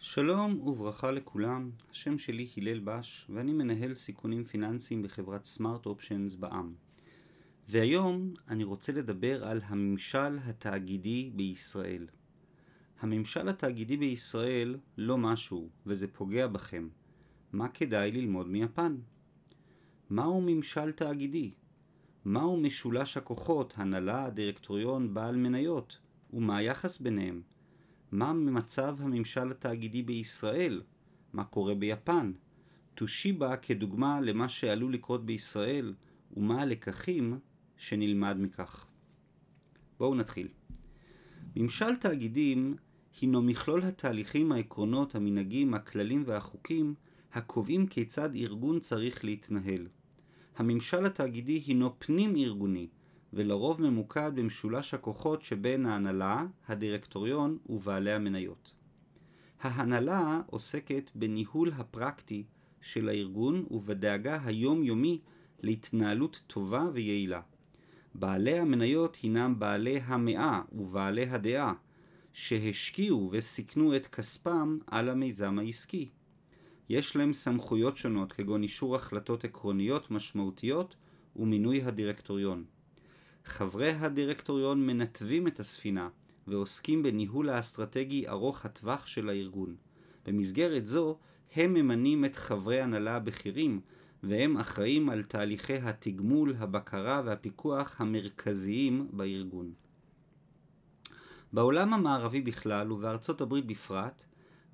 שלום וברכה לכולם, השם שלי הלל בש ואני מנהל סיכונים פיננסיים בחברת סמארט אופשנס בע"מ. והיום אני רוצה לדבר על הממשל התאגידי בישראל. הממשל התאגידי בישראל לא משהו וזה פוגע בכם. מה כדאי ללמוד מיפן? מהו ממשל תאגידי? מהו משולש הכוחות, הנהלה, דירקטוריון, בעל מניות? ומה היחס ביניהם? מה ממצב הממשל התאגידי בישראל? מה קורה ביפן? טושיבה כדוגמה למה שעלול לקרות בישראל, ומה הלקחים שנלמד מכך. בואו נתחיל. ממשל תאגידים הינו מכלול התהליכים, העקרונות, המנהגים, הכללים והחוקים הקובעים כיצד ארגון צריך להתנהל. הממשל התאגידי הינו פנים ארגוני, ולרוב ממוקד במשולש הכוחות שבין ההנהלה, הדירקטוריון ובעלי המניות. ההנהלה עוסקת בניהול הפרקטי של הארגון ובדאגה היומיומי להתנהלות טובה ויעילה. בעלי המניות הינם בעלי המאה ובעלי הדעה, שהשקיעו וסיכנו את כספם על המיזם העסקי. יש להם סמכויות שונות כגון אישור החלטות עקרוניות משמעותיות ומינוי הדירקטוריון. חברי הדירקטוריון מנתבים את הספינה ועוסקים בניהול האסטרטגי ארוך הטווח של הארגון. במסגרת זו הם ממנים את חברי הנהלה הבכירים והם אחראים על תהליכי התגמול, הבקרה והפיקוח המרכזיים בארגון. בעולם המערבי בכלל ובארצות הברית בפרט,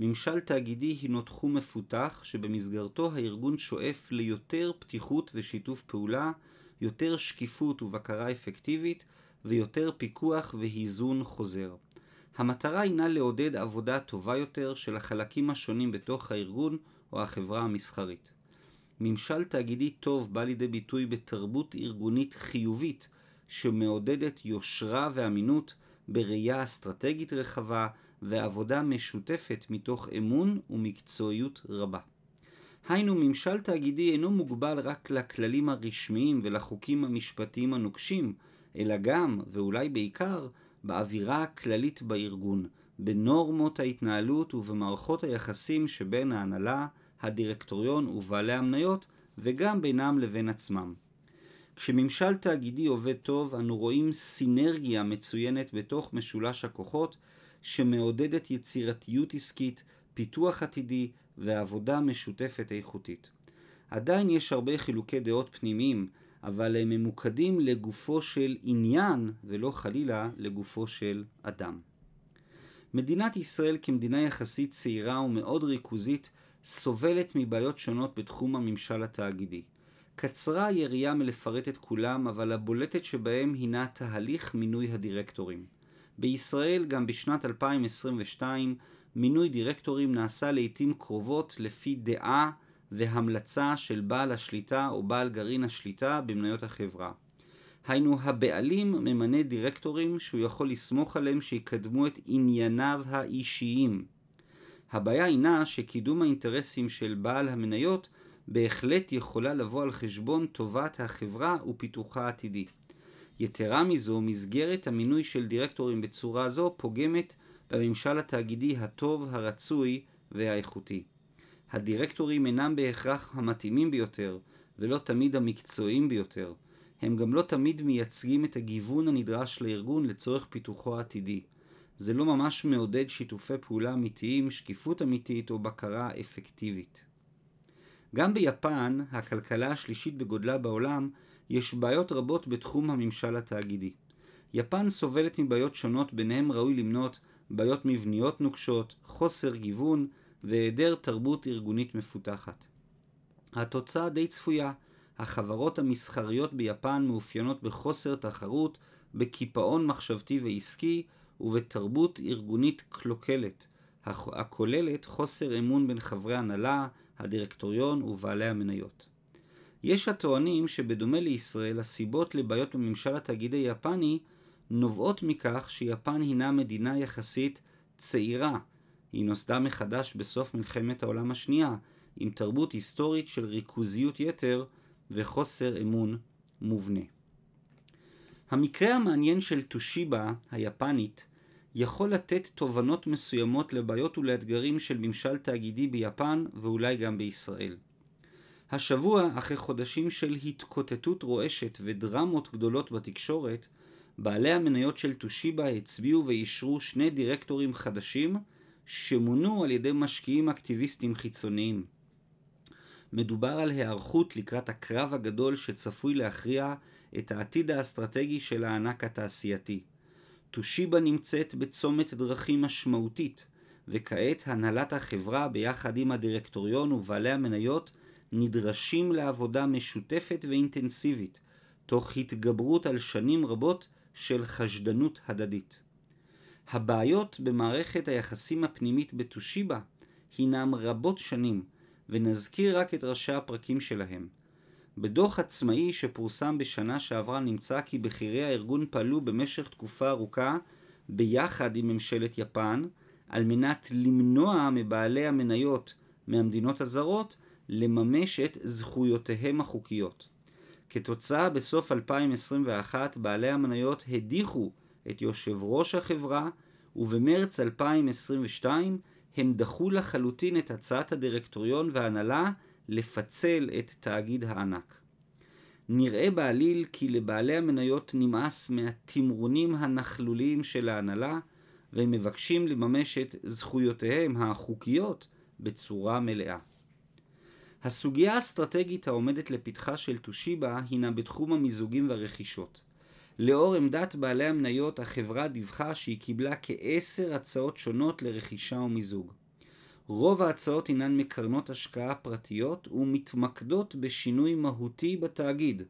ממשל תאגידי הינו תחום מפותח שבמסגרתו הארגון שואף ליותר פתיחות ושיתוף פעולה יותר שקיפות ובקרה אפקטיבית ויותר פיקוח והיזון חוזר. המטרה הינה לעודד עבודה טובה יותר של החלקים השונים בתוך הארגון או החברה המסחרית. ממשל תאגידי טוב בא לידי ביטוי בתרבות ארגונית חיובית שמעודדת יושרה ואמינות בראייה אסטרטגית רחבה ועבודה משותפת מתוך אמון ומקצועיות רבה. היינו, ממשל תאגידי אינו מוגבל רק לכללים הרשמיים ולחוקים המשפטיים הנוקשים, אלא גם, ואולי בעיקר, באווירה הכללית בארגון, בנורמות ההתנהלות ובמערכות היחסים שבין ההנהלה, הדירקטוריון ובעלי המניות, וגם בינם לבין עצמם. כשממשל תאגידי עובד טוב, אנו רואים סינרגיה מצוינת בתוך משולש הכוחות, שמעודדת יצירתיות עסקית, פיתוח עתידי ועבודה משותפת איכותית. עדיין יש הרבה חילוקי דעות פנימיים, אבל הם ממוקדים לגופו של עניין ולא חלילה לגופו של אדם. מדינת ישראל כמדינה יחסית צעירה ומאוד ריכוזית סובלת מבעיות שונות בתחום הממשל התאגידי. קצרה היריעה מלפרט את כולם, אבל הבולטת שבהם הינה תהליך מינוי הדירקטורים. בישראל גם בשנת 2022 מינוי דירקטורים נעשה לעיתים קרובות לפי דעה והמלצה של בעל השליטה או בעל גרעין השליטה במניות החברה. היינו, הבעלים ממנה דירקטורים שהוא יכול לסמוך עליהם שיקדמו את ענייניו האישיים. הבעיה הינה שקידום האינטרסים של בעל המניות בהחלט יכולה לבוא על חשבון טובת החברה ופיתוחה העתידי. יתרה מזו, מסגרת המינוי של דירקטורים בצורה זו פוגמת בממשל התאגידי הטוב, הרצוי והאיכותי. הדירקטורים אינם בהכרח המתאימים ביותר, ולא תמיד המקצועיים ביותר. הם גם לא תמיד מייצגים את הגיוון הנדרש לארגון לצורך פיתוחו העתידי. זה לא ממש מעודד שיתופי פעולה אמיתיים, שקיפות אמיתית או בקרה אפקטיבית. גם ביפן, הכלכלה השלישית בגודלה בעולם, יש בעיות רבות בתחום הממשל התאגידי. יפן סובלת מבעיות שונות, ביניהם ראוי למנות בעיות מבניות נוקשות, חוסר גיוון והיעדר תרבות ארגונית מפותחת. התוצאה די צפויה, החברות המסחריות ביפן מאופיינות בחוסר תחרות, בקיפאון מחשבתי ועסקי ובתרבות ארגונית קלוקלת, הכוללת חוסר אמון בין חברי הנהלה, הדירקטוריון ובעלי המניות. יש הטוענים שבדומה לישראל, הסיבות לבעיות בממשל התאגיד היפני נובעות מכך שיפן הינה מדינה יחסית צעירה. היא נוסדה מחדש בסוף מלחמת העולם השנייה, עם תרבות היסטורית של ריכוזיות יתר וחוסר אמון מובנה. המקרה המעניין של טושיבה היפנית יכול לתת תובנות מסוימות לבעיות ולאתגרים של ממשל תאגידי ביפן ואולי גם בישראל. השבוע, אחרי חודשים של התקוטטות רועשת ודרמות גדולות בתקשורת, בעלי המניות של טושיבה הצביעו ואישרו שני דירקטורים חדשים שמונו על ידי משקיעים אקטיביסטים חיצוניים. מדובר על היערכות לקראת הקרב הגדול שצפוי להכריע את העתיד האסטרטגי של הענק התעשייתי. טושיבה נמצאת בצומת דרכים משמעותית, וכעת הנהלת החברה ביחד עם הדירקטוריון ובעלי המניות נדרשים לעבודה משותפת ואינטנסיבית, תוך התגברות על שנים רבות של חשדנות הדדית. הבעיות במערכת היחסים הפנימית בטושיבה הינם רבות שנים, ונזכיר רק את ראשי הפרקים שלהם. בדוח עצמאי שפורסם בשנה שעברה נמצא כי בכירי הארגון פעלו במשך תקופה ארוכה ביחד עם ממשלת יפן על מנת למנוע מבעלי המניות מהמדינות הזרות לממש את זכויותיהם החוקיות. כתוצאה בסוף 2021 בעלי המניות הדיחו את יושב ראש החברה ובמרץ 2022 הם דחו לחלוטין את הצעת הדירקטוריון וההנהלה לפצל את תאגיד הענק. נראה בעליל כי לבעלי המניות נמאס מהתמרונים הנכלוליים של ההנהלה והם מבקשים לממש את זכויותיהם החוקיות בצורה מלאה. הסוגיה האסטרטגית העומדת לפתחה של טושיבה הינה בתחום המיזוגים והרכישות. לאור עמדת בעלי המניות, החברה דיווחה שהיא קיבלה כעשר הצעות שונות לרכישה ומיזוג. רוב ההצעות הינן מקרנות השקעה פרטיות ומתמקדות בשינוי מהותי בתאגיד,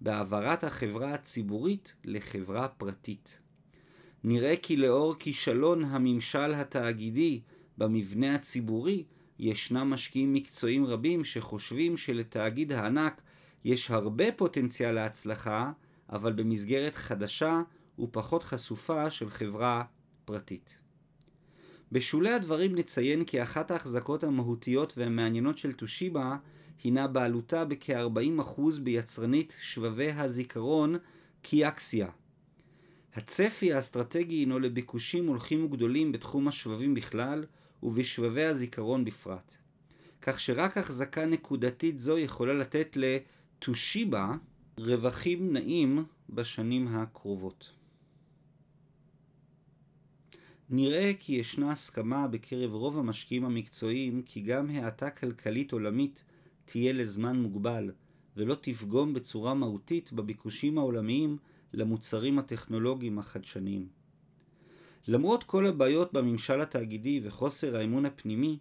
בהעברת החברה הציבורית לחברה פרטית. נראה כי לאור כישלון הממשל התאגידי במבנה הציבורי, ישנם משקיעים מקצועיים רבים שחושבים שלתאגיד הענק יש הרבה פוטנציאל להצלחה, אבל במסגרת חדשה ופחות חשופה של חברה פרטית. בשולי הדברים נציין כי אחת ההחזקות המהותיות והמעניינות של טושיבה הינה בעלותה בכ-40% ביצרנית שבבי הזיכרון קיאקסיה. הצפי האסטרטגי הינו לביקושים הולכים וגדולים בתחום השבבים בכלל ובשבבי הזיכרון בפרט. כך שרק החזקה נקודתית זו יכולה לתת לטושיבה רווחים נעים בשנים הקרובות. נראה כי ישנה הסכמה בקרב רוב המשקיעים המקצועיים כי גם האטה כלכלית עולמית תהיה לזמן מוגבל ולא תפגום בצורה מהותית בביקושים העולמיים למוצרים הטכנולוגיים החדשניים. למרות כל הבעיות בממשל התאגידי וחוסר האמון הפנימי,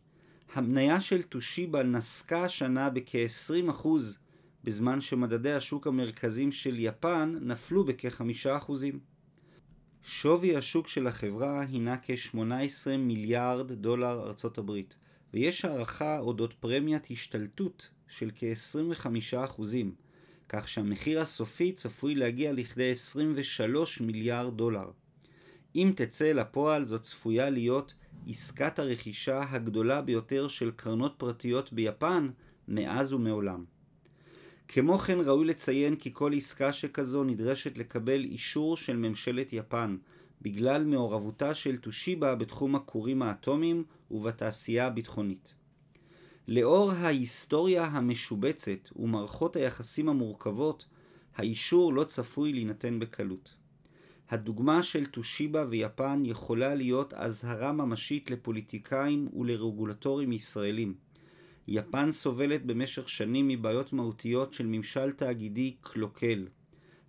המניה של טושיבה נסקה השנה בכ-20% בזמן שמדדי השוק המרכזיים של יפן נפלו בכ-5%. שווי השוק של החברה הינה כ-18 מיליארד דולר ארצות הברית, ויש הערכה אודות פרמיית השתלטות של כ-25%, כך שהמחיר הסופי צפוי להגיע לכדי 23 מיליארד דולר. אם תצא לפועל זו צפויה להיות עסקת הרכישה הגדולה ביותר של קרנות פרטיות ביפן מאז ומעולם. כמו כן ראוי לציין כי כל עסקה שכזו נדרשת לקבל אישור של ממשלת יפן, בגלל מעורבותה של טושיבה בתחום הכורים האטומיים ובתעשייה הביטחונית. לאור ההיסטוריה המשובצת ומערכות היחסים המורכבות, האישור לא צפוי להינתן בקלות. הדוגמה של טושיבה ויפן יכולה להיות אזהרה ממשית לפוליטיקאים ולרגולטורים ישראלים. יפן סובלת במשך שנים מבעיות מהותיות של ממשל תאגידי קלוקל.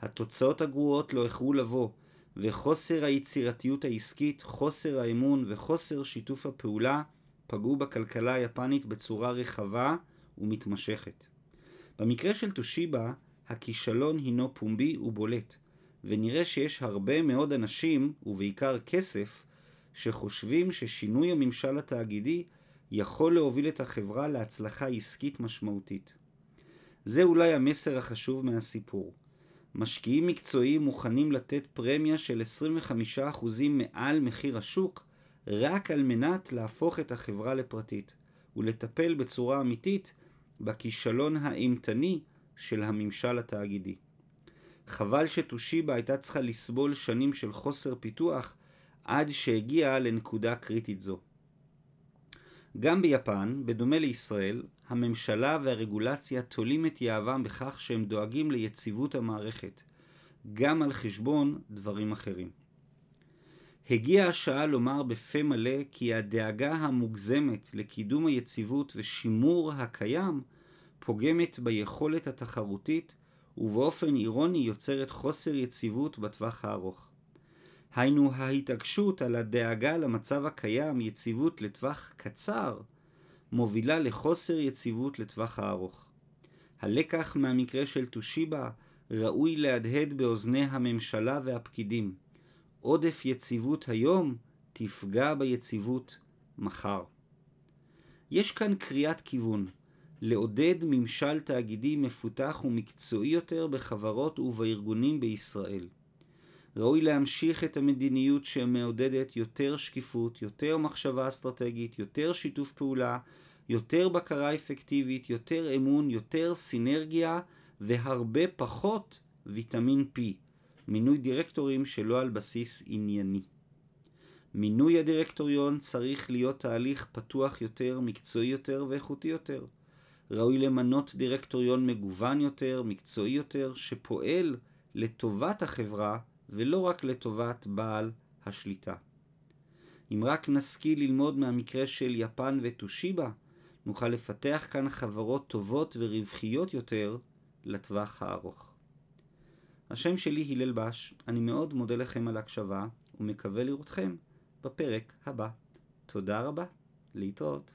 התוצאות הגרועות לא איחרו לבוא, וחוסר היצירתיות העסקית, חוסר האמון וחוסר שיתוף הפעולה פגעו בכלכלה היפנית בצורה רחבה ומתמשכת. במקרה של טושיבה, הכישלון הינו פומבי ובולט, ונראה שיש הרבה מאוד אנשים, ובעיקר כסף, שחושבים ששינוי הממשל התאגידי יכול להוביל את החברה להצלחה עסקית משמעותית. זה אולי המסר החשוב מהסיפור. משקיעים מקצועיים מוכנים לתת פרמיה של 25% מעל מחיר השוק רק על מנת להפוך את החברה לפרטית ולטפל בצורה אמיתית בכישלון האימתני של הממשל התאגידי. חבל שטושיבה הייתה צריכה לסבול שנים של חוסר פיתוח עד שהגיע לנקודה קריטית זו. גם ביפן, בדומה לישראל, הממשלה והרגולציה תולים את יהבם בכך שהם דואגים ליציבות המערכת, גם על חשבון דברים אחרים. הגיעה השעה לומר בפה מלא כי הדאגה המוגזמת לקידום היציבות ושימור הקיים פוגמת ביכולת התחרותית ובאופן אירוני יוצרת חוסר יציבות בטווח הארוך. היינו ההתעקשות על הדאגה למצב הקיים, יציבות לטווח קצר, מובילה לחוסר יציבות לטווח הארוך. הלקח מהמקרה של טושיבה ראוי להדהד באוזני הממשלה והפקידים. עודף יציבות היום תפגע ביציבות מחר. יש כאן קריאת כיוון, לעודד ממשל תאגידי מפותח ומקצועי יותר בחברות ובארגונים בישראל. ראוי להמשיך את המדיניות שמעודדת יותר שקיפות, יותר מחשבה אסטרטגית, יותר שיתוף פעולה, יותר בקרה אפקטיבית, יותר אמון, יותר סינרגיה והרבה פחות ויטמין P, מינוי דירקטורים שלא על בסיס ענייני. מינוי הדירקטוריון צריך להיות תהליך פתוח יותר, מקצועי יותר ואיכותי יותר. ראוי למנות דירקטוריון מגוון יותר, מקצועי יותר, שפועל לטובת החברה ולא רק לטובת בעל השליטה. אם רק נשכיל ללמוד מהמקרה של יפן וטושיבה, נוכל לפתח כאן חברות טובות ורווחיות יותר לטווח הארוך. השם שלי הלל בש, אני מאוד מודה לכם על ההקשבה ומקווה לראותכם בפרק הבא. תודה רבה, להתראות.